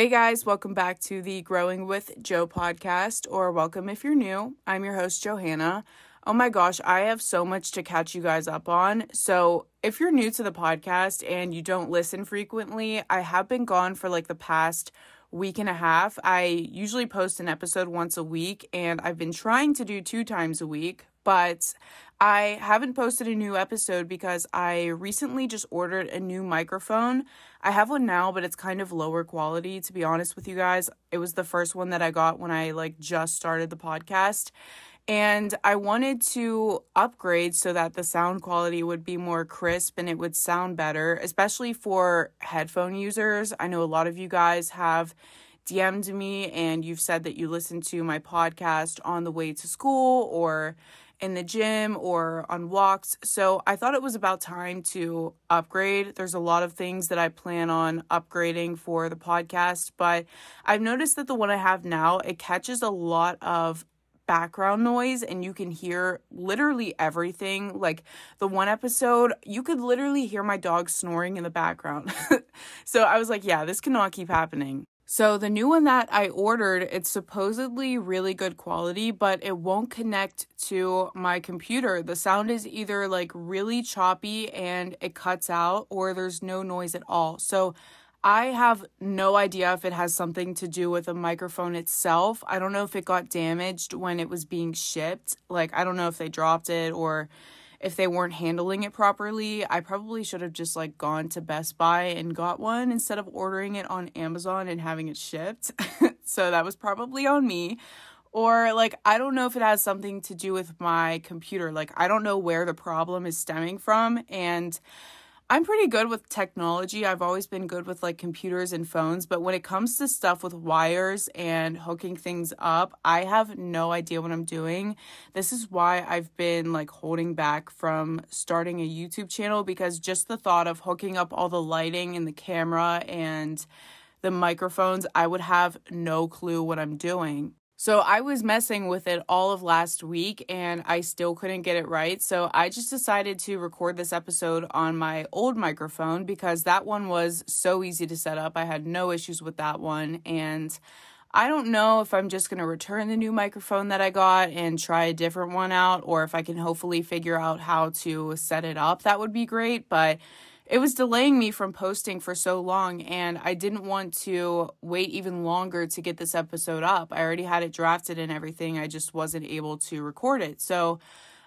Hey guys, welcome back to the Growing with Jo podcast, or welcome if you're new. I'm your host, Johanna. Oh my gosh, I have so much to catch you guys up on. So, if you're new to the podcast and you don't listen frequently, I have been gone for like the past week and a half. I usually post an episode once a week, and I've been trying to do two times a week, but I haven't posted a new episode because I recently just ordered a new microphone. I have one now, but it's kind of lower quality to be honest with you guys. It was the first one that I got when I like just started the podcast. And I wanted to upgrade so that the sound quality would be more crisp and it would sound better, especially for headphone users. I know a lot of you guys have DM'd me and you've said that you listen to my podcast on the way to school or in the gym or on walks. So I thought it was about time to upgrade. There's a lot of things that I plan on upgrading for the podcast, but I've noticed that the one I have now, it catches a lot of background noise and you can hear literally everything. Like the one episode, you could literally hear my dog snoring in the background. so I was like, yeah, this cannot keep happening. So the new one that I ordered, it's supposedly really good quality, but it won't connect to my computer. The sound is either like really choppy and it cuts out or there's no noise at all. So I have no idea if it has something to do with the microphone itself. I don't know if it got damaged when it was being shipped. Like I don't know if they dropped it or if they weren't handling it properly, I probably should have just like gone to Best Buy and got one instead of ordering it on Amazon and having it shipped. so that was probably on me. Or like I don't know if it has something to do with my computer. Like I don't know where the problem is stemming from and I'm pretty good with technology. I've always been good with like computers and phones, but when it comes to stuff with wires and hooking things up, I have no idea what I'm doing. This is why I've been like holding back from starting a YouTube channel because just the thought of hooking up all the lighting and the camera and the microphones, I would have no clue what I'm doing. So I was messing with it all of last week and I still couldn't get it right. So I just decided to record this episode on my old microphone because that one was so easy to set up. I had no issues with that one. And I don't know if I'm just going to return the new microphone that I got and try a different one out or if I can hopefully figure out how to set it up. That would be great. But it was delaying me from posting for so long and I didn't want to wait even longer to get this episode up. I already had it drafted and everything. I just wasn't able to record it. So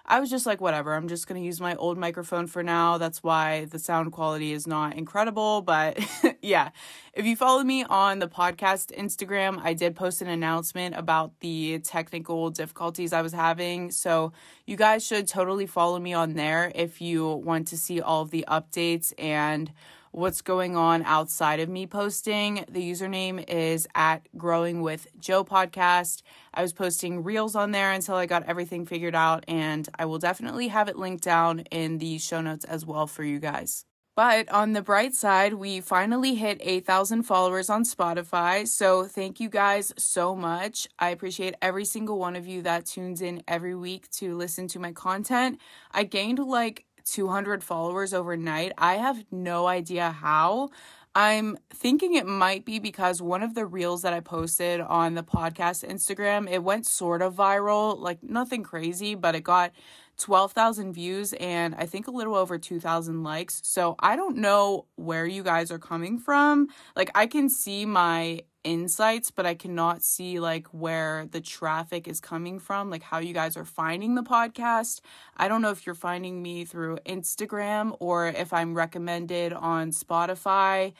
I was just like, whatever, I'm just going to use my old microphone for now. That's why the sound quality is not incredible. But yeah, if you follow me on the podcast Instagram, I did post an announcement about the technical difficulties I was having. So you guys should totally follow me on there if you want to see all of the updates and what's going on outside of me posting. The username is at Growing with Jo Podcast. I was posting reels on there until I got everything figured out, and I will definitely have it linked down in the show notes as well for you guys. But on the bright side, we finally hit 8,000 followers on Spotify. So thank you guys so much. I appreciate every single one of you that tunes in every week to listen to my content. I gained like 200 followers overnight. I have no idea how. I'm thinking it might be because one of the reels that I posted on the podcast Instagram, it went sort of viral, like nothing crazy, but it got 12,000 views and I think a little over 2,000 likes. So I don't know where you guys are coming from. Like I can see my insights, but I cannot see like where the traffic is coming from, like how you guys are finding the podcast. I don't know if you're finding me through Instagram or if I'm recommended on Spotify,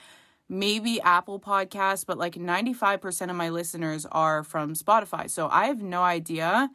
maybe Apple Podcasts, but like 95% of my listeners are from Spotify. So I have no idea.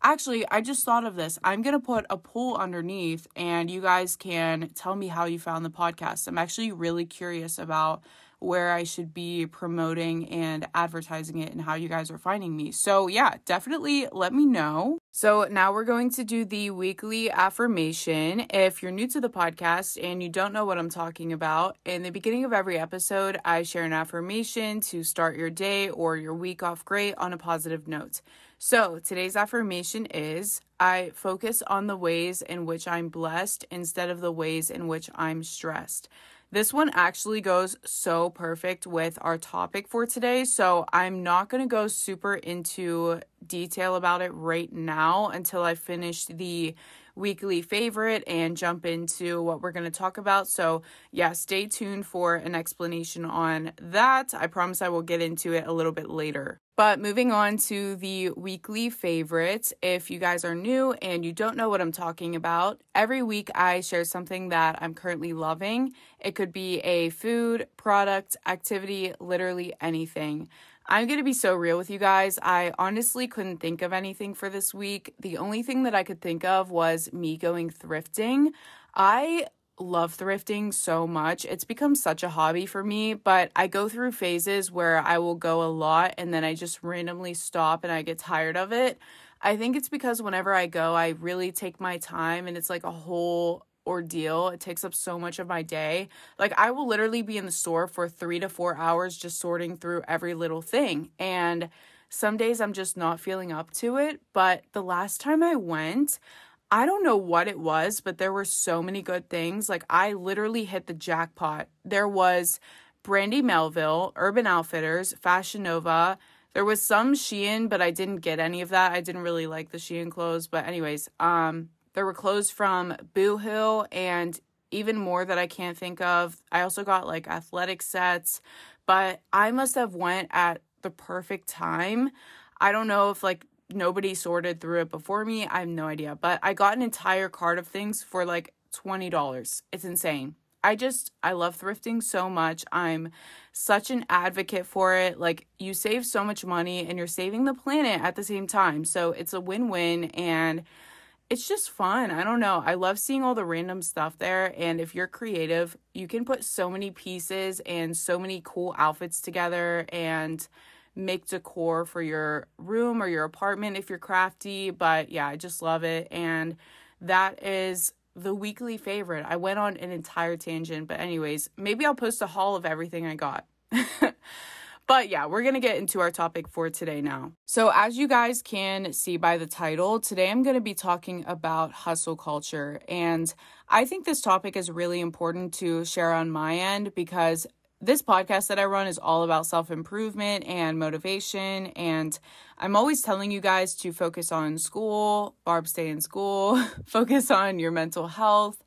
Actually, I just thought of this. I'm going to put a poll underneath and you guys can tell me how you found the podcast. I'm actually really curious about where I should be promoting and advertising it and how you guys are finding me. So, yeah, definitely let me know. So, now we're going to do the weekly affirmation. If you're new to the podcast and you don't know what I'm talking about, in the beginning of every episode, I share an affirmation to start your day or your week off great on a positive note. So, today's affirmation is I focus on the ways in which I'm blessed instead of the ways in which I'm stressed. This one actually goes so perfect with our topic for today. So I'm not going to go super into detail about it right now until I finish the weekly favorite and jump into what we're going to talk about. So, yeah, stay tuned for an explanation on that. I promise I will get into it a little bit later. But moving on to the weekly favorites, if you guys are new and you don't know what I'm talking about, every week I share something that I'm currently loving. It could be a food, product, activity, literally anything. I'm going to be so real with you guys. I honestly couldn't think of anything for this week. The only thing that I could think of was me going thrifting. I love thrifting so much. It's become such a hobby for me, but I go through phases where I will go a lot and then I just randomly stop and I get tired of it. I think it's because whenever I go, I really take my time and it's like a whole ordeal. It takes up so much of my day. Like, I will literally be in the store for three to four hours just sorting through every little thing. And some days I'm just not feeling up to it. But the last time I went, I don't know what it was, but there were so many good things. Like, I literally hit the jackpot. There was Brandy Melville, Urban Outfitters, Fashion Nova. There was some Shein, but I didn't get any of that. I didn't really like the Shein clothes. But, anyways, um, there were clothes from Boohoo and even more that I can't think of. I also got like athletic sets, but I must have went at the perfect time. I don't know if like nobody sorted through it before me. I have no idea, but I got an entire cart of things for like $20. It's insane. I just I love thrifting so much. I'm such an advocate for it. Like you save so much money and you're saving the planet at the same time. So it's a win-win and it's just fun. I don't know. I love seeing all the random stuff there. And if you're creative, you can put so many pieces and so many cool outfits together and make decor for your room or your apartment if you're crafty. But yeah, I just love it. And that is the weekly favorite. I went on an entire tangent, but, anyways, maybe I'll post a haul of everything I got. But yeah, we're going to get into our topic for today now. So, as you guys can see by the title, today I'm going to be talking about hustle culture. And I think this topic is really important to share on my end because this podcast that I run is all about self improvement and motivation. And I'm always telling you guys to focus on school, Barb, stay in school, focus on your mental health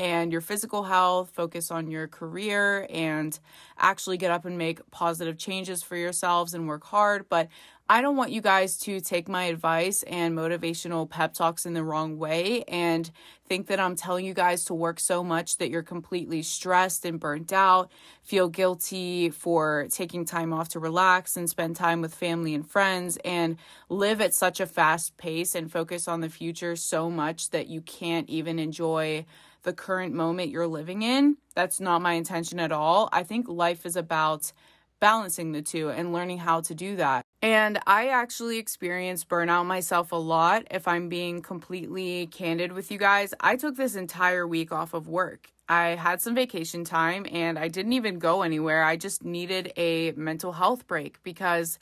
and your physical health, focus on your career, and actually get up and make positive changes for yourselves and work hard. But I don't want you guys to take my advice and motivational pep talks in the wrong way and think that I'm telling you guys to work so much that you're completely stressed and burnt out, feel guilty for taking time off to relax and spend time with family and friends, and live at such a fast pace and focus on the future so much that you can't even enjoy the current moment you're living in. That's not my intention at all. I think life is about balancing the two and learning how to do that. And I actually experienced burnout myself a lot. If I'm being completely candid with you guys, I took this entire week off of work. I had some vacation time and I didn't even go anywhere. I just needed a mental health break because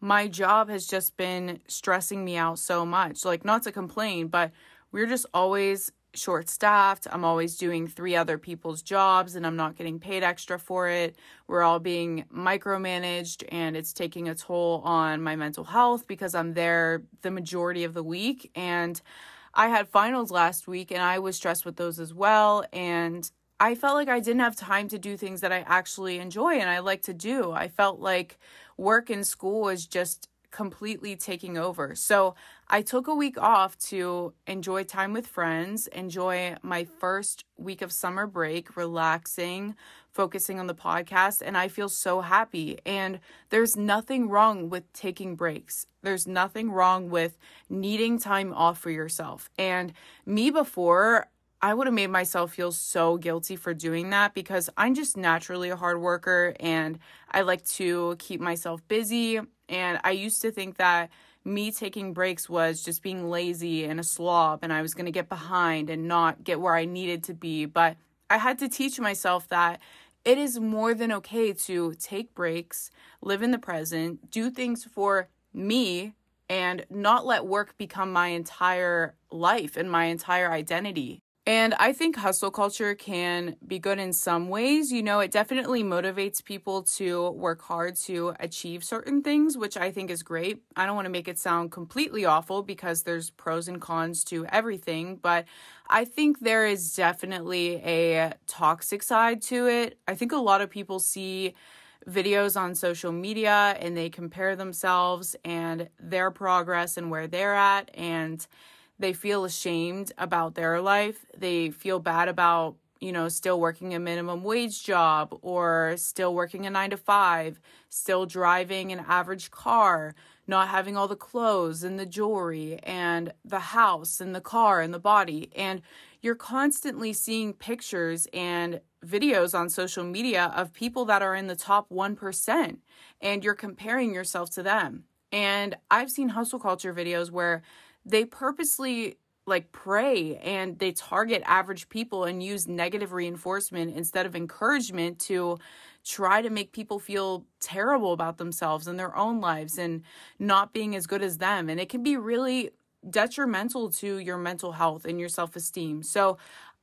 my job has just been stressing me out so much. Like, not to complain, but we're just always short staffed. I'm always doing three other people's jobs and I'm not getting paid extra for it. We're all being micromanaged and it's taking a toll on my mental health because I'm there the majority of the week. And I had finals last week and I was stressed with those as well. And I felt like I didn't have time to do things that I actually enjoy and I like to do. I felt like work and school was just completely taking over. So I took a week off to enjoy time with friends, enjoy my first week of summer break, relaxing, focusing on the podcast, and I feel so happy. And there's nothing wrong with taking breaks. There's nothing wrong with needing time off for yourself. And me before, I would have made myself feel so guilty for doing that because I'm just naturally a hard worker and I like to keep myself busy and I used to think that me taking breaks was just being lazy and a slob and I was going to get behind and not get where I needed to be. But I had to teach myself that it is more than okay to take breaks, live in the present, do things for me, and not let work become my entire life and my entire identity. And I think hustle culture can be good in some ways. You know, it definitely motivates people to work hard to achieve certain things, which I think is great. I don't want to make it sound completely awful because there's pros and cons to everything, but I think there is definitely a toxic side to it. I think a lot of people see videos on social media and they compare themselves and their progress and where they're at and they feel ashamed about their life. They feel bad about, you know, still working a minimum wage job or still working a nine to five, still driving an average car, not having all the clothes and the jewelry and the house and the car and the body. And you're constantly seeing pictures and videos on social media of people that are in the top 1% and you're comparing yourself to them. And I've seen hustle culture videos where they purposely like prey and they target average people and use negative reinforcement instead of encouragement to try to make people feel terrible about themselves and their own lives and not being as good as them and it can be really detrimental to your mental health and your self-esteem. So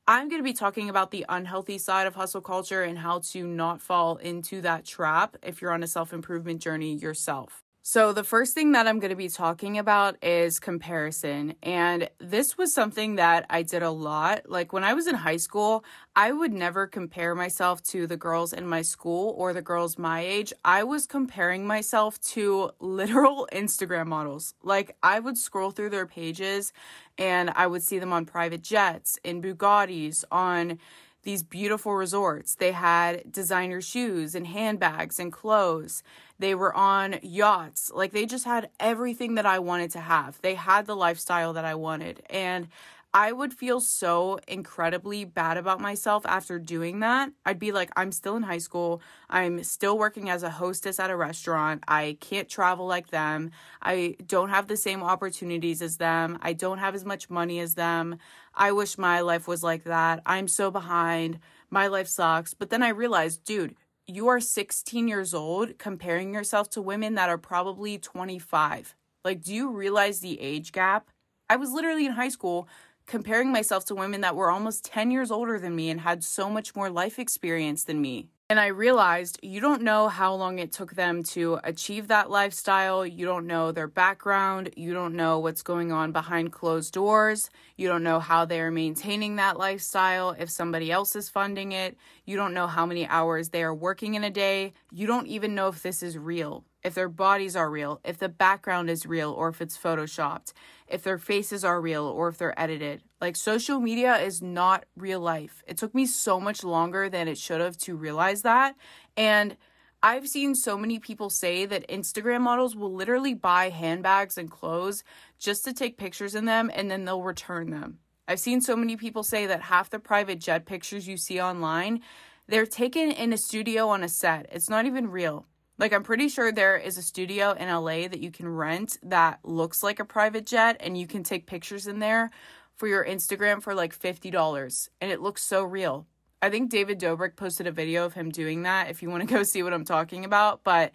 I'm going to be talking about the unhealthy side of hustle culture and how to not fall into that trap if you're on a self-improvement journey yourself. So, the first thing that I'm going to be talking about is comparison. And this was something that I did a lot. Like when I was in high school, I would never compare myself to the girls in my school or the girls my age. I was comparing myself to literal Instagram models. Like I would scroll through their pages and I would see them on private jets, in Bugattis, on these beautiful resorts. They had designer shoes and handbags and clothes. They were on yachts. Like they just had everything that I wanted to have. They had the lifestyle that I wanted. And I would feel so incredibly bad about myself after doing that. I'd be like, I'm still in high school. I'm still working as a hostess at a restaurant. I can't travel like them. I don't have the same opportunities as them. I don't have as much money as them. I wish my life was like that. I'm so behind. My life sucks. But then I realized, dude, you are 16 years old comparing yourself to women that are probably 25. Like, do you realize the age gap? I was literally in high school comparing myself to women that were almost 10 years older than me and had so much more life experience than me. And I realized you don't know how long it took them to achieve that lifestyle. You don't know their background. You don't know what's going on behind closed doors. You don't know how they're maintaining that lifestyle if somebody else is funding it. You don't know how many hours they are working in a day. You don't even know if this is real if their bodies are real, if the background is real or if it's photoshopped, if their faces are real or if they're edited. Like social media is not real life. It took me so much longer than it should have to realize that. And I've seen so many people say that Instagram models will literally buy handbags and clothes just to take pictures in them and then they'll return them. I've seen so many people say that half the private jet pictures you see online, they're taken in a studio on a set. It's not even real. Like, I'm pretty sure there is a studio in LA that you can rent that looks like a private jet and you can take pictures in there for your Instagram for like $50. And it looks so real. I think David Dobrik posted a video of him doing that if you want to go see what I'm talking about. But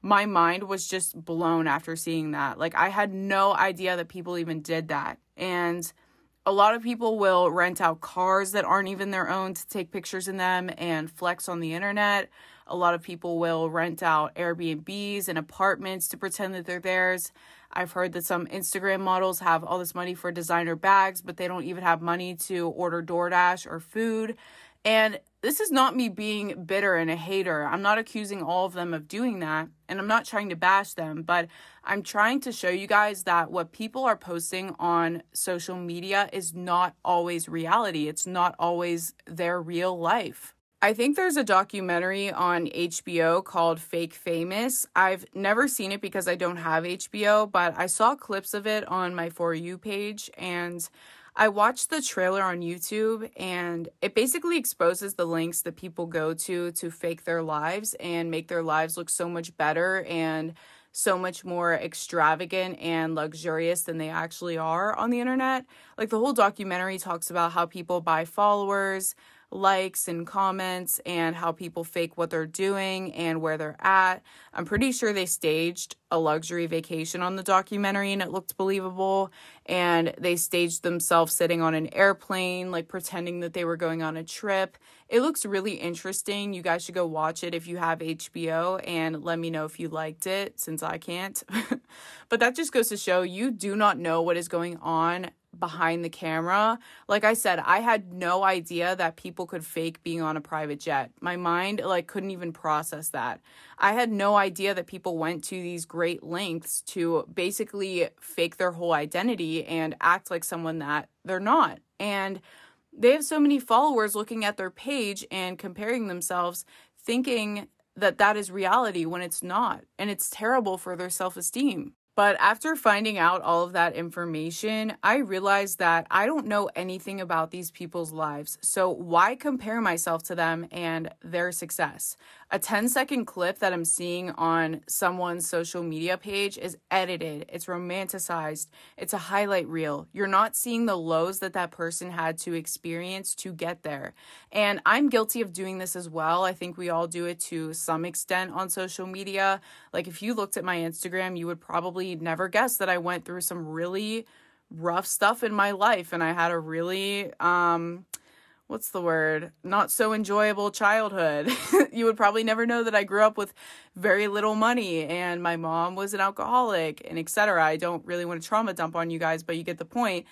my mind was just blown after seeing that. Like, I had no idea that people even did that. And a lot of people will rent out cars that aren't even their own to take pictures in them and flex on the internet. A lot of people will rent out Airbnbs and apartments to pretend that they're theirs. I've heard that some Instagram models have all this money for designer bags, but they don't even have money to order DoorDash or food. And this is not me being bitter and a hater. I'm not accusing all of them of doing that, and I'm not trying to bash them, but I'm trying to show you guys that what people are posting on social media is not always reality. It's not always their real life. I think there's a documentary on HBO called Fake Famous. I've never seen it because I don't have HBO, but I saw clips of it on my For You page and I watched the trailer on YouTube and it basically exposes the links that people go to to fake their lives and make their lives look so much better and so much more extravagant and luxurious than they actually are on the internet. Like the whole documentary talks about how people buy followers, likes and comments and how people fake what they're doing and where they're at. I'm pretty sure they staged a luxury vacation on the documentary and it looked believable. And they staged themselves sitting on an airplane, like pretending that they were going on a trip. It looks really interesting. You guys should go watch it if you have HBO and let me know if you liked it since I can't. but that just goes to show you do not know what is going on behind the camera. Like I said, I had no idea that people could fake being on a private jet. My mind like couldn't even process that. I had no idea that people went to these great lengths to basically fake their whole identity and act like someone that they're not. And they have so many followers looking at their page and comparing themselves thinking that that is reality when it's not. And it's terrible for their self-esteem. But after finding out all of that information, I realized that I don't know anything about these people's lives. So why compare myself to them and their success? A 10 second clip that I'm seeing on someone's social media page is edited, it's romanticized, it's a highlight reel. You're not seeing the lows that that person had to experience to get there. And I'm guilty of doing this as well. I think we all do it to some extent on social media. Like if you looked at my Instagram, you would probably never guess that I went through some really rough stuff in my life and I had a really um what's the word? Not so enjoyable childhood. You would probably never know that i grew up with very little money and my mom was an alcoholic and etc i don't really want to trauma dump on you guys but you get the point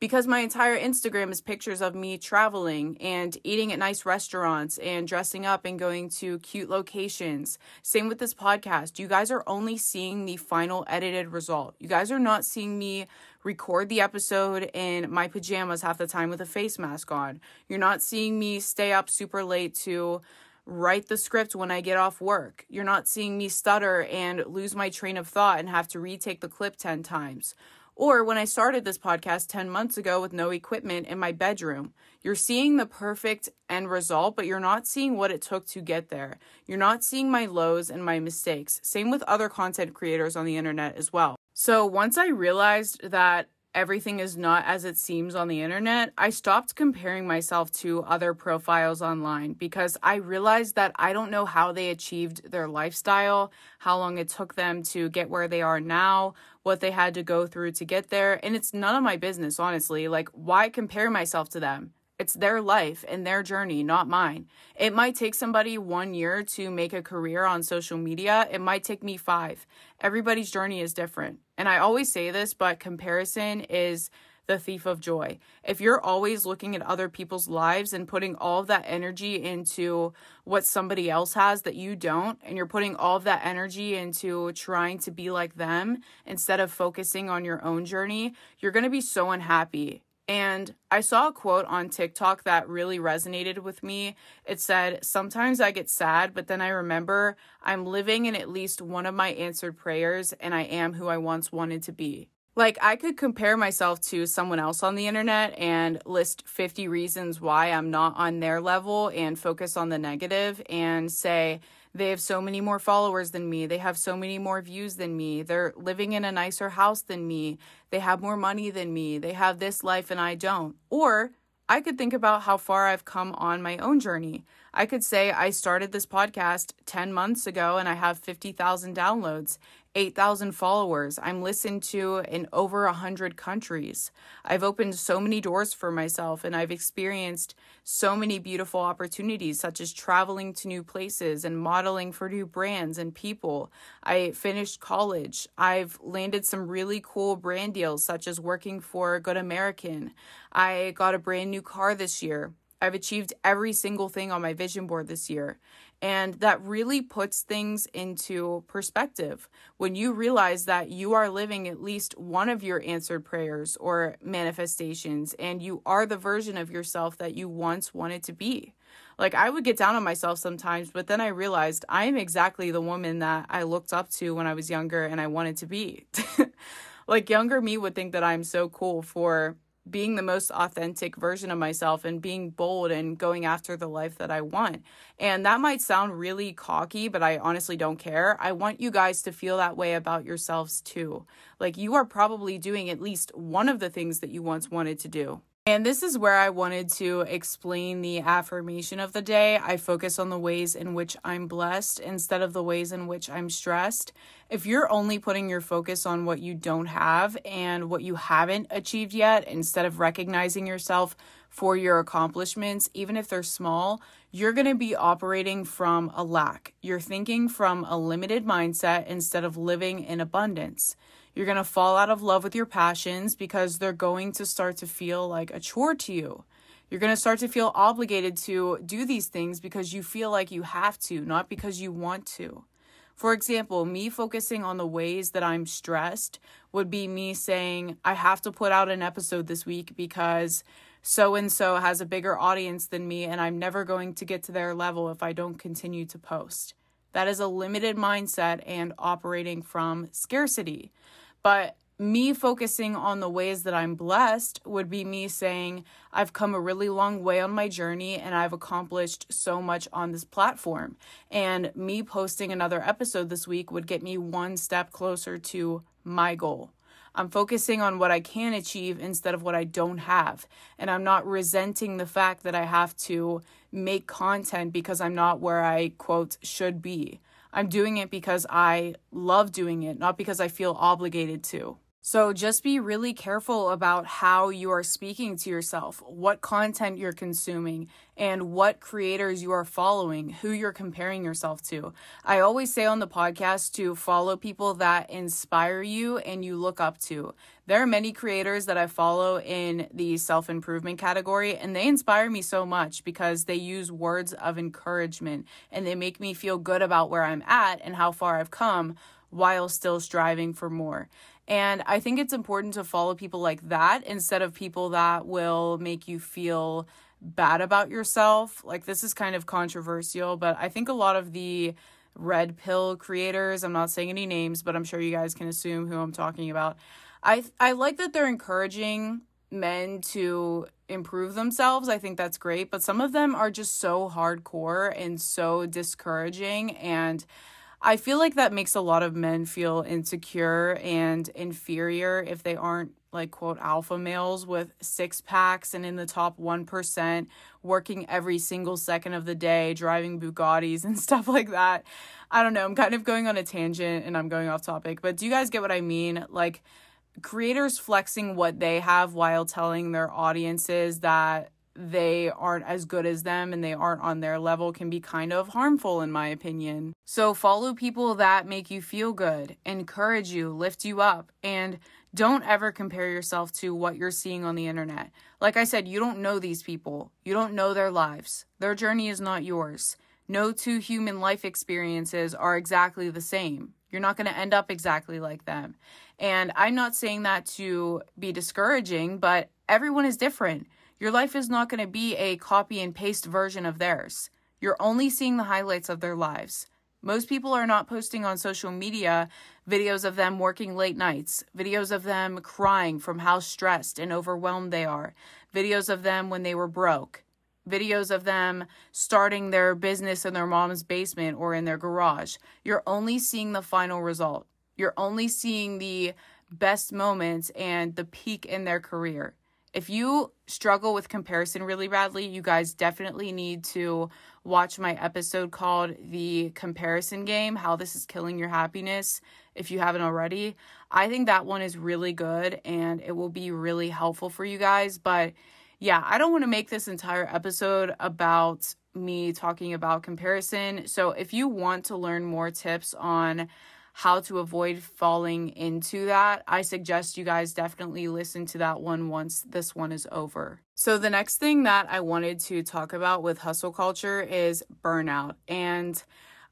because my entire Instagram is pictures of me traveling and eating at nice restaurants and dressing up and going to cute locations. Same with this podcast. You guys are only seeing the final edited result. You guys are not seeing me record the episode in my pajamas half the time with a face mask on. You're not seeing me stay up super late to write the script when I get off work. You're not seeing me stutter and lose my train of thought and have to retake the clip 10 times. Or when I started this podcast 10 months ago with no equipment in my bedroom, you're seeing the perfect end result, but you're not seeing what it took to get there. You're not seeing my lows and my mistakes. Same with other content creators on the internet as well. So once I realized that everything is not as it seems on the internet, I stopped comparing myself to other profiles online because I realized that I don't know how they achieved their lifestyle, how long it took them to get where they are now, what they had to go through to get there. And it's none of my business, honestly. Like, why compare myself to them? It's their life and their journey, not mine. It might take somebody one year to make a career on social media. It might take me five. Everybody's journey is different. And I always say this, but comparison is the thief of joy. If you're always looking at other people's lives and putting all of that energy into what somebody else has that you don't, and you're putting all of that energy into trying to be like them instead of focusing on your own journey, you're going to be so unhappy and I saw a quote on TikTok that really resonated with me. It said, Sometimes I get sad, but then I remember I'm living in at least one of my answered prayers, and I am who I once wanted to be. Like, I could compare myself to someone else on the internet and list 50 reasons why I'm not on their level and focus on the negative and say, they have so many more followers than me. They have so many more views than me. They're living in a nicer house than me. They have more money than me. They have this life and I don't. Or I could think about how far I've come on my own journey. I could say I started this podcast 10 months ago and I have 50,000 downloads. 8,000 followers. I'm listened to in over 100 countries. I've opened so many doors for myself and I've experienced so many beautiful opportunities, such as traveling to new places and modeling for new brands and people. I finished college. I've landed some really cool brand deals, such as working for Good American. I got a brand new car this year. I've achieved every single thing on my vision board this year. And that really puts things into perspective when you realize that you are living at least one of your answered prayers or manifestations, and you are the version of yourself that you once wanted to be. Like, I would get down on myself sometimes, but then I realized I am exactly the woman that I looked up to when I was younger and I wanted to be. like, younger me would think that I'm so cool for being the most authentic version of myself and being bold and going after the life that I want. And that might sound really cocky, but I honestly don't care. I want you guys to feel that way about yourselves too. Like you are probably doing at least one of the things that you once wanted to do. And this is where I wanted to explain the affirmation of the day. I focus on the ways in which I'm blessed instead of the ways in which I'm stressed. If you're only putting your focus on what you don't have and what you haven't achieved yet, instead of recognizing yourself for your accomplishments, even if they're small, you're going to be operating from a lack. You're thinking from a limited mindset instead of living in abundance. You're going to fall out of love with your passions because they're going to start to feel like a chore to you. You're going to start to feel obligated to do these things because you feel like you have to, not because you want to. For example, me focusing on the ways that I'm stressed would be me saying, I have to put out an episode this week because so and so has a bigger audience than me, and I'm never going to get to their level if I don't continue to post. That is a limited mindset and operating from scarcity. But me focusing on the ways that I'm blessed would be me saying, I've come a really long way on my journey and I've accomplished so much on this platform. And me posting another episode this week would get me one step closer to my goal. I'm focusing on what I can achieve instead of what I don't have. And I'm not resenting the fact that I have to make content because I'm not where I, quote, should be. I'm doing it because I love doing it, not because I feel obligated to. So just be really careful about how you are speaking to yourself, what content you're consuming, and what creators you are following, who you're comparing yourself to. I always say on the podcast to follow people that inspire you and you look up to. There are many creators that I follow in the self improvement category, and they inspire me so much because they use words of encouragement and they make me feel good about where I'm at and how far I've come while still striving for more. And I think it's important to follow people like that instead of people that will make you feel bad about yourself. Like, this is kind of controversial, but I think a lot of the red pill creators, I'm not saying any names, but I'm sure you guys can assume who I'm talking about. I I like that they're encouraging men to improve themselves. I think that's great, but some of them are just so hardcore and so discouraging and I feel like that makes a lot of men feel insecure and inferior if they aren't like quote alpha males with six packs and in the top 1% working every single second of the day driving Bugattis and stuff like that. I don't know, I'm kind of going on a tangent and I'm going off topic, but do you guys get what I mean? Like creators flexing what they have while telling their audiences that they aren't as good as them and they aren't on their level can be kind of harmful, in my opinion. So, follow people that make you feel good, encourage you, lift you up, and don't ever compare yourself to what you're seeing on the internet. Like I said, you don't know these people, you don't know their lives. Their journey is not yours. No two human life experiences are exactly the same. You're not going to end up exactly like them. And I'm not saying that to be discouraging, but everyone is different. Your life is not going to be a copy and paste version of theirs. You're only seeing the highlights of their lives. Most people are not posting on social media videos of them working late nights, videos of them crying from how stressed and overwhelmed they are, videos of them when they were broke, videos of them starting their business in their mom's basement or in their garage. You're only seeing the final result. You're only seeing the best moments and the peak in their career if you struggle with comparison really badly, you guys definitely need to watch my episode called The Comparison Game How This Is Killing Your Happiness if you haven't already. I think that one is really good and it will be really helpful for you guys. But yeah, I don't want to make this entire episode about me talking about comparison. So if you want to learn more tips on how to avoid falling into that, I suggest you guys definitely listen to that one once this one is over. So, the next thing that I wanted to talk about with hustle culture is burnout. And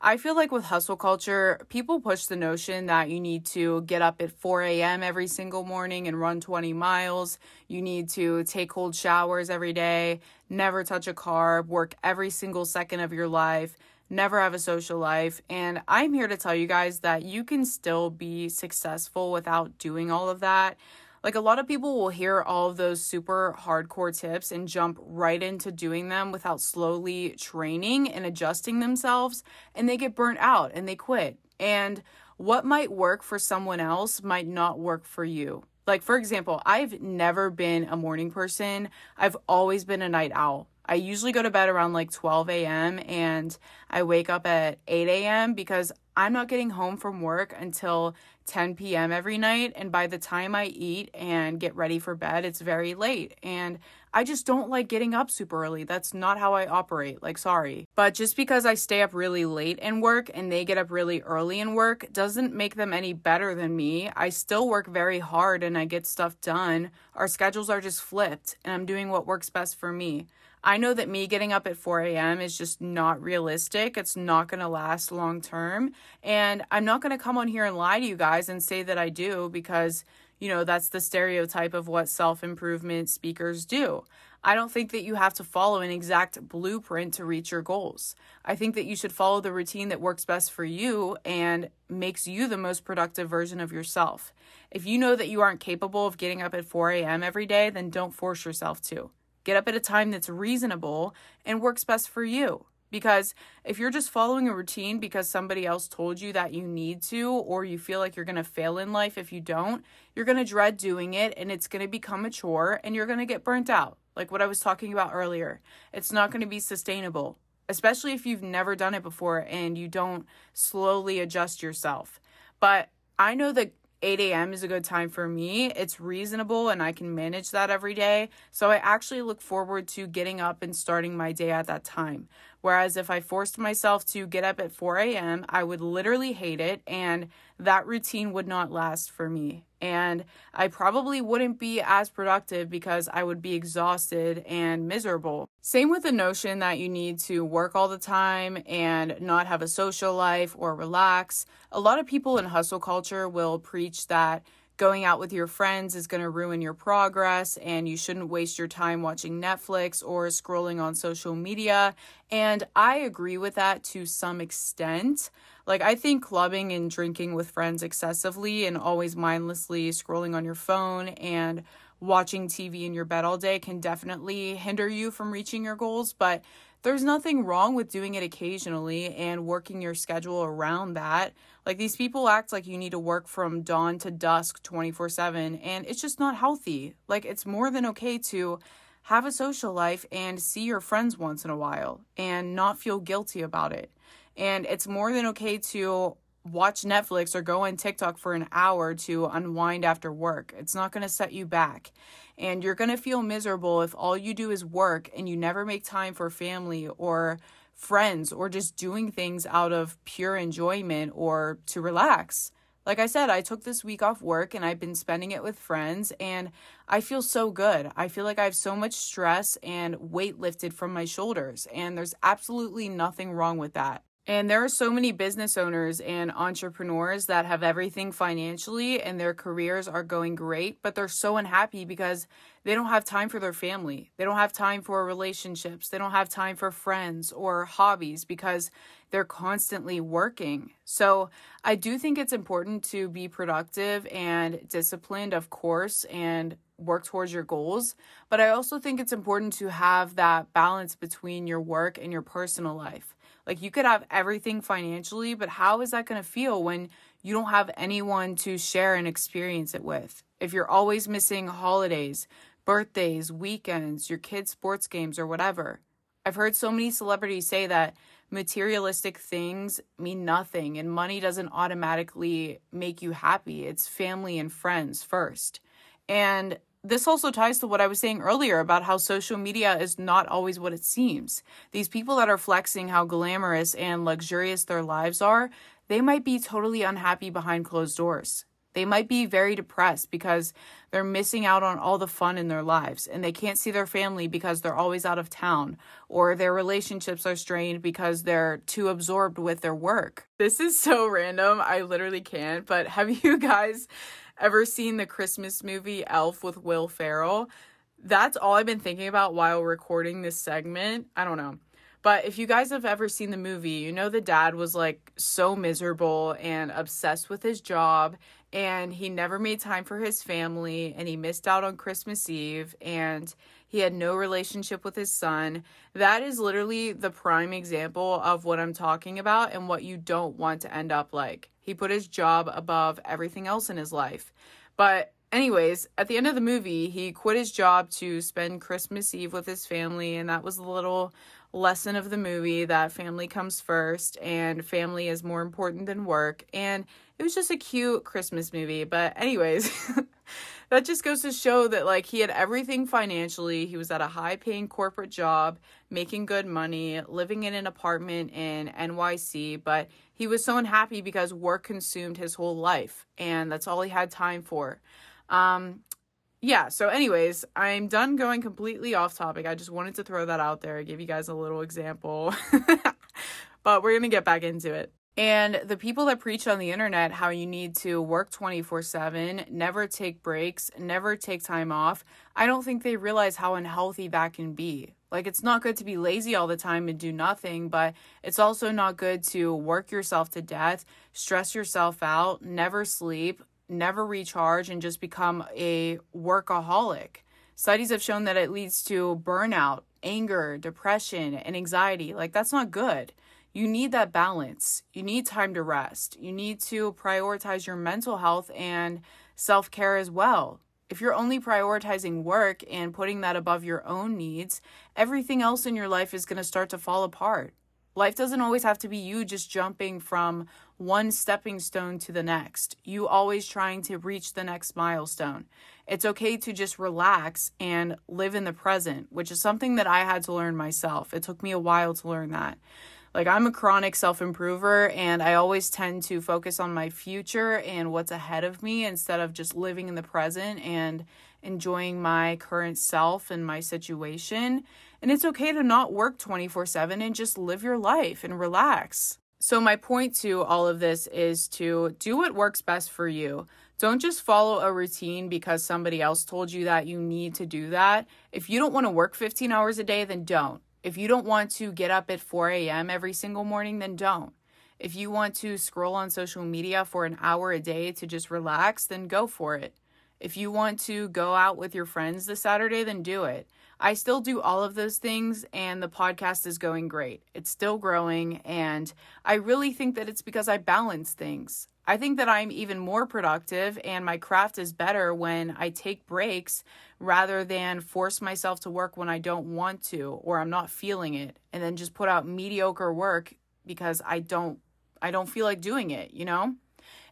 I feel like with hustle culture, people push the notion that you need to get up at 4 a.m. every single morning and run 20 miles. You need to take cold showers every day, never touch a carb, work every single second of your life never have a social life. And I'm here to tell you guys that you can still be successful without doing all of that. Like a lot of people will hear all of those super hardcore tips and jump right into doing them without slowly training and adjusting themselves, and they get burnt out and they quit. And what might work for someone else might not work for you. Like, for example, I've never been a morning person, I've always been a night owl. I usually go to bed around like 12 a.m. and I wake up at 8 a.m. because I'm not getting home from work until 10 p.m. every night. And by the time I eat and get ready for bed, it's very late. And I just don't like getting up super early. That's not how I operate. Like, sorry. But just because I stay up really late in work and they get up really early in work doesn't make them any better than me. I still work very hard and I get stuff done. Our schedules are just flipped and I'm doing what works best for me. I know that me getting up at 4 a.m. is just not realistic. It's not going to last long term. And I'm not going to come on here and lie to you guys and say that I do because, you know, that's the stereotype of what self improvement speakers do. I don't think that you have to follow an exact blueprint to reach your goals. I think that you should follow the routine that works best for you and makes you the most productive version of yourself. If you know that you aren't capable of getting up at 4 a.m. every day, then don't force yourself to. Get up at a time that's reasonable and works best for you. Because if you're just following a routine because somebody else told you that you need to, or you feel like you're to fail in life if you don't, you're to dread doing it and it's to become a chore and you're to get burnt out. Like what I was talking about earlier. It's not to be sustainable, especially if you've never done it before and you don't slowly adjust yourself. But I know that 8 a.m. is a good time for me. It's reasonable and I can manage that every day. So I actually look forward to getting up and starting my day at that time. Whereas if I forced myself to get up at 4 a.m., I would literally hate it and that routine would not last for me. And I probably wouldn't be as productive because I would be exhausted and miserable. Same with the notion that you need to work all the time and not have a social life or relax. A lot of people in hustle culture will preach that going out with your friends is going to ruin your progress and you shouldn't waste your time watching Netflix or scrolling on social media. And I agree with that to some extent. Like, I think clubbing and drinking with friends excessively and always mindlessly scrolling on your phone and watching TV in your bed all day can definitely hinder you from reaching your goals. But there's nothing wrong with doing it occasionally and working your schedule around that. Like these people act like you need to work from dawn to dusk 24 7, and it's just not healthy. Like it's more than okay to have a social life and see your friends once in a while and not feel guilty about it. And it's more than okay to watch Netflix or go on TikTok for an hour to unwind after work. It's not going to set you back. And you're going to feel miserable if all you do is work and you never make time for family or friends or just doing things out of pure enjoyment or to relax. Like I said, I took this week off work and I've been spending it with friends, and I feel so good. I feel like I have so much stress and weight lifted from my shoulders, and there's absolutely nothing wrong with that. And there are so many business owners and entrepreneurs that have everything financially and their careers are going great, but they're so unhappy because they don't have time for their family. They don't have time for relationships. They don't have time for friends or hobbies because they're constantly working. So I do think it's important to be productive and disciplined, of course, and work towards your goals. But I also think it's important to have that balance between your work and your personal life. Like you could have everything financially, but how is that going to feel when you don't have anyone to share and experience it with? If you're always missing holidays, birthdays, weekends, your kids' sports games, or whatever. I've heard so many celebrities say that materialistic things mean nothing and money doesn't automatically make you happy. It's family and friends first. And this also ties to what I was saying earlier about how social media is not always what it seems. These people that are flexing how glamorous and luxurious their lives are, they might be totally unhappy behind closed doors. They might be very depressed because they're missing out on all the fun in their lives and they can't see their family because they're always out of town or their relationships are strained because they're too absorbed with their work. This is so random. I literally can't, but have you guys ever seen the Christmas movie Elf with Will Ferrell? That's all I've been thinking about while recording this segment. I don't know. But if you guys have ever seen the movie, you know the dad was like so miserable and obsessed with his job, and he never made time for his family, and he missed out on Christmas Eve, and he had no relationship with his son. That is literally the prime example of what I'm talking about and what you don't want to end up like. He put his job above everything else in his life. But anyways, at the end of the movie, he quit his job to spend Christmas Eve with his family, and that was the little lesson of the movie that family comes first and family is more important than work. And it was just a cute Christmas movie. But, anyways, that just goes to show that, like, he had everything financially. He was at a high paying corporate job, making good money, living in an apartment in NYC. But he was so unhappy because work consumed his whole life, and that's all he had time for. Um, yeah, so anyways, I'm done going completely off topic. I just wanted to throw that out there, give you guys a little example. but we're going to get back into it. And the people that preach on the internet how you need to work 24 7, never take breaks, never take time off, I don't think they realize how unhealthy that can be. Like, it's not good to be lazy all the time and do nothing, but it's also not good to work yourself to death, stress yourself out, never sleep, never recharge and just become a workaholic. Studies have shown that it leads to burnout, anger, depression, and anxiety. Like, that's not good. You need that balance. You need time to rest. You need to prioritize your mental health and self care as well. If you're only prioritizing work and putting that above your own needs, everything else in your life is going to start to fall apart. Life doesn't always have to be you just jumping from one stepping stone to the next. You always trying to reach the next milestone. It's okay to just relax and live in the present, which is something that I had to learn myself. It took me a while to learn that. Like, I'm a chronic self improver, and I always tend to focus on my future and what's ahead of me instead of just living in the present and enjoying my current self and my situation. And it's okay to not work 24 7 and just live your life and relax. So, my point to all of this is to do what works best for you. Don't just follow a routine because somebody else told you that you need to do that. If you don't want to work 15 hours a day, then don't. If you don't want to get up at 4 a.m. every single morning, then don't. If you want to scroll on social media for an hour a day to just relax, then go for it. If you want to go out with your friends this Saturday, then do it. I still do all of those things, and the podcast is going great. It's still growing, and I really think that it's because I balance things. I think that I'm even more productive, and my craft is better when I take breaks rather than force myself to work when I don't want to or I'm not feeling it, and then just put out mediocre work because I don't I don't feel like doing it, you know?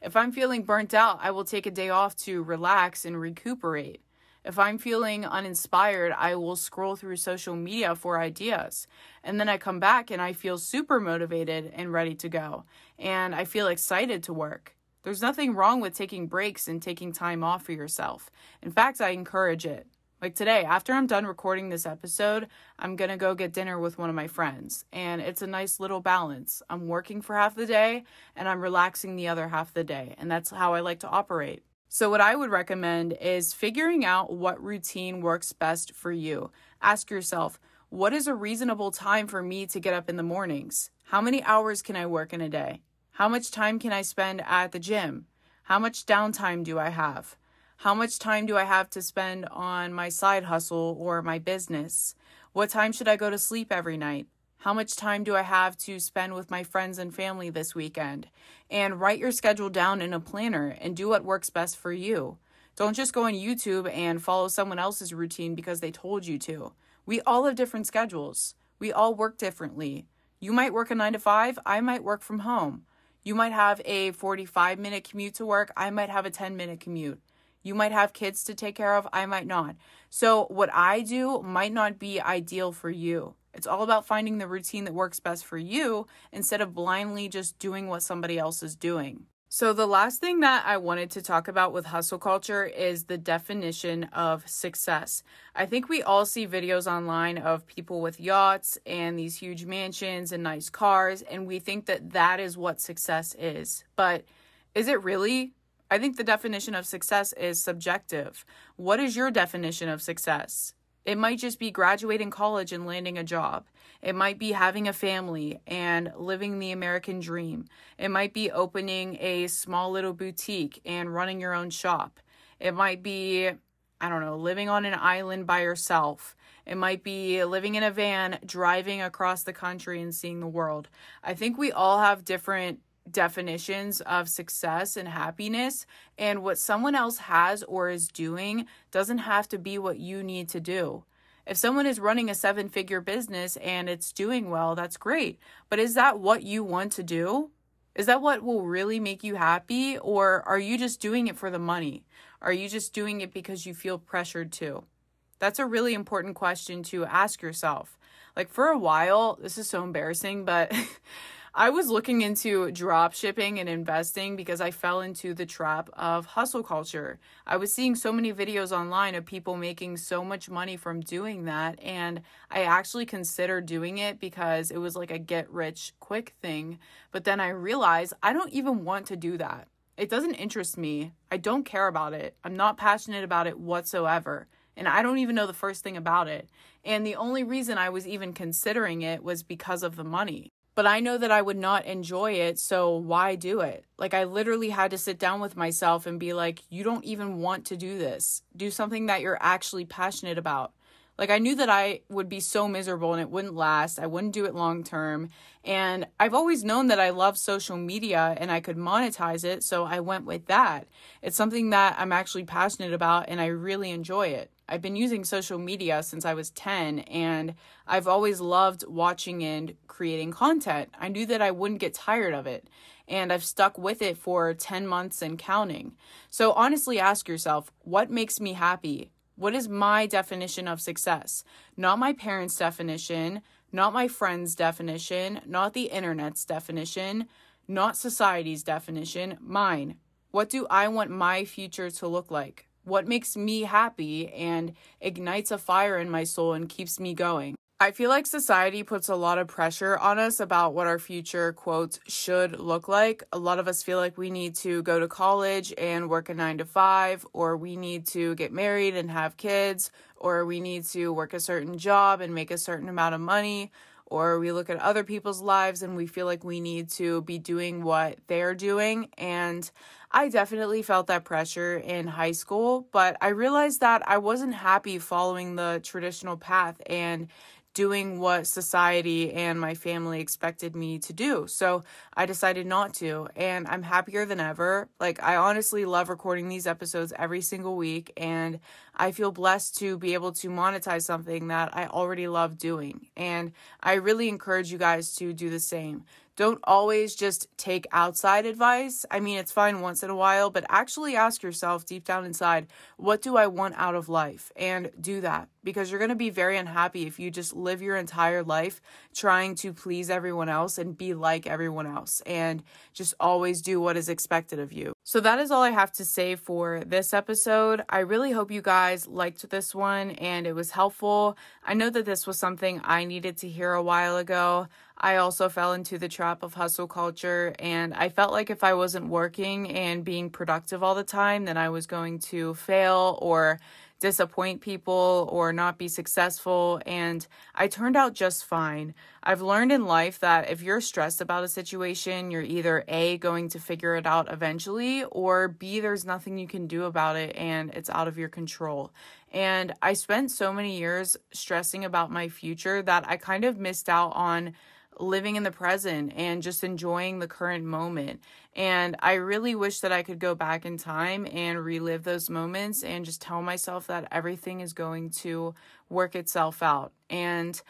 If I'm feeling burnt out, I will take a day off to relax and recuperate. If I'm feeling uninspired, I will scroll through social media for ideas. And then I come back and I feel super motivated and ready to go. And I feel excited to work. There's nothing wrong with taking breaks and taking time off for yourself. In fact, I encourage it. Like today, after I'm done recording this episode, I'm gonna go get dinner with one of my friends. And it's a nice little balance. I'm working for half the day and I'm relaxing the other half the day. And that's how I like to operate. So, what I would recommend is figuring out what routine works best for you. Ask yourself, what is a reasonable time for me to get up in the mornings? How many hours can I work in a day? How much time can I spend at the gym? How much downtime do I have? How much time do I have to spend on my side hustle or my business? What time should I go to sleep every night? How much time do I have to spend with my friends and family this weekend? And write your schedule down in a planner and do what works best for you. Don't just go on YouTube and follow someone else's routine because they told you to. We all have different schedules. We all work differently. You might work a 9 to 5, I might work from home. You might have a 45 minute commute to work, I might have a 10 minute commute. You might have kids to take care of, I might not. So, what I do might not be ideal for you. It's all about finding the routine that works best for you instead of blindly just doing what somebody else is doing. So, the last thing that I wanted to talk about with hustle culture is the definition of success. I think we all see videos online of people with yachts and these huge mansions and nice cars, and we think that that is what success is. But is it really? I think the definition of success is subjective. What is your definition of success? It might just be graduating college and landing a job. It might be having a family and living the American dream. It might be opening a small little boutique and running your own shop. It might be, I don't know, living on an island by yourself. It might be living in a van, driving across the country and seeing the world. I think we all have different definitions of success and happiness, and what someone else has or is doing doesn't have to be what you need to do. If someone is running a seven figure business and it's doing well, that's great. But is that what you want to do? Is that what will really make you happy? Or are you just doing it for the money? Are you just doing it because you feel pressured to? That's a really important question to ask yourself. Like for a while, this is so embarrassing, but I was looking into drop shipping and investing because I fell into the trap of hustle culture. I was seeing so many videos online of people making so much money from doing that. And I actually considered doing it because it was like a get rich quick thing. But then I realized I don't even want to do that. It doesn't interest me. I don't care about it. I'm not passionate about it whatsoever. And I don't even know the first thing about it. And the only reason I was even considering it was because of the money but I know that I would not enjoy it, so why do it? Like, I literally had to sit down with myself and be like, you don't even want to do this. Do something that you're actually passionate about. Like, I knew that I would be so miserable and it wouldn't last. I wouldn't do it long term. And I've always known that I love social media and I could monetize it, so I went with that. It's something that I'm actually passionate about and I really enjoy it. I've been using social media since I was 10 and I've always loved watching and creating content. I knew that I wouldn't get tired of it and I've stuck with it for 10 months and counting. So honestly ask yourself, what makes me happy? What is my definition of success? Not my parents' definition, not my friends' definition, not the internet's definition, not society's definition, mine. What do I want my future to look like? What makes me happy and ignites a fire in my soul and keeps me going. I feel like society puts a lot of pressure on us about what our future, quote, should look like. A lot of us feel like we need to go to college and work a nine to five, or we need to get married and have kids, or we need to work a certain job and make a certain amount of money, or we look at other people's lives and we feel like we need to be doing what they're doing. And I definitely felt that pressure in high school, but I realized that I wasn't happy following the traditional path and doing what society and my family expected me to do. So I decided not to, and I'm happier than ever. Like, I honestly love recording these episodes every single week, and I feel blessed to be able to monetize something that I already love doing. And I really encourage you guys to do the same. Don't always just take outside advice. I mean, it's fine once in a while, but actually ask yourself deep down inside, what do I want out of life? And do that because you're going to be very unhappy if you just live your entire life trying to please everyone else and be like everyone else and just always do what is expected of you. So that is all I have to say for this episode. I really hope you guys liked this one and it was helpful. I know that this was something I needed to hear a while ago. I also fell into the trap of hustle culture, and I felt like if I wasn't working and being productive all the time, then I was going to fail or disappoint people or not be successful. And I turned out just fine. I've learned in life that if you're stressed about a situation, you're either A, going to figure it out eventually, or B, there's nothing you can do about it and it's out of your control. And I spent so many years stressing about my future that I kind of missed out on living in the present and just enjoying the current moment. And I really wish that I could go back in time and relive those moments and just tell myself that everything is going to work itself out. And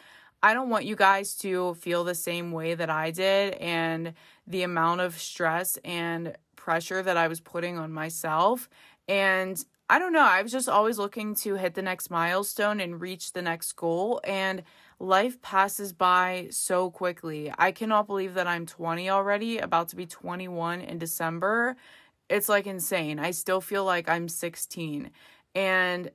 I don't want you guys to feel the same way that I did and the amount of stress and pressure that I was putting on myself. And I don't know, I was just always looking to hit the next milestone and reach the next goal. And life passes by so quickly. I cannot believe that I'm 20 already, about to be 21 in December. It's like insane. I still feel like I'm 16. And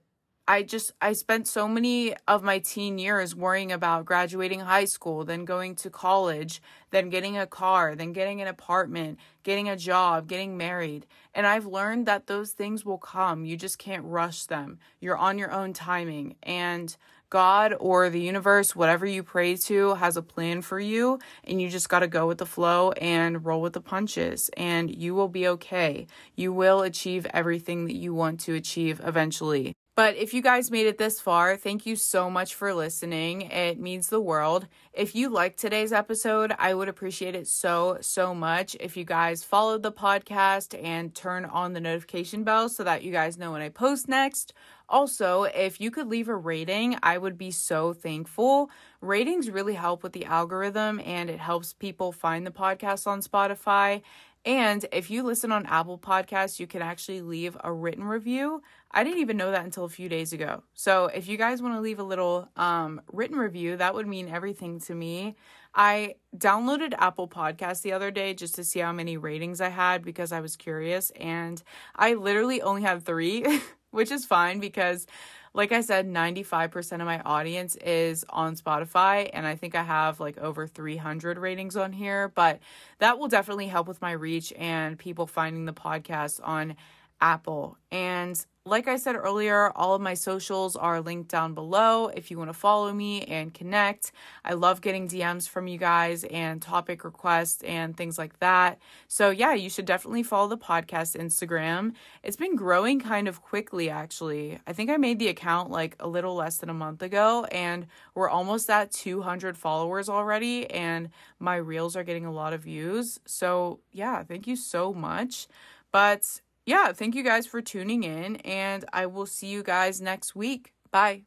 I just I spent so many of my teen years worrying about graduating high school, then going to college, then getting a car, then getting an apartment, getting a job, getting married. And I've learned that those things will come. You just can't rush them. You're on your own timing. And God or the universe, whatever you pray to, has a plan for you, and you just got to go with the flow and roll with the punches, and you will be okay. You will achieve everything that you want to achieve eventually. But if you guys made it this far, thank you so much for listening. It means the world. If you liked today's episode, I would appreciate it so, so much if you guys followed the podcast and turn on the notification bell so that you guys know when I post next. Also, if you could leave a rating, I would be so thankful. Ratings really help with the algorithm and it helps people find the podcast on Spotify. And if you listen on Apple Podcasts, you can actually leave a written review. I didn't even know that until a few days ago. So if you guys want to leave a little um, written review, that would mean everything to me. I downloaded Apple Podcasts the other day just to see how many ratings I had because I was curious. And I literally only had three, which is fine because like I said, 95% of my audience is on Spotify, and I think I have like over 300 ratings on here, but that will definitely help with my reach and people finding the podcast on Apple. And like I said earlier, all of my socials are linked down below if you want to follow me and connect. I love getting DMs from you guys and topic requests and things like that. So, yeah, you should definitely follow the podcast Instagram. It's been growing kind of quickly, actually. I think I made the account like a little less than a month ago, and we're almost at 200 followers already, and my reels are getting a lot of views. So, yeah, thank you so much. But yeah, thank you guys for tuning in, and I will see you guys next week. Bye.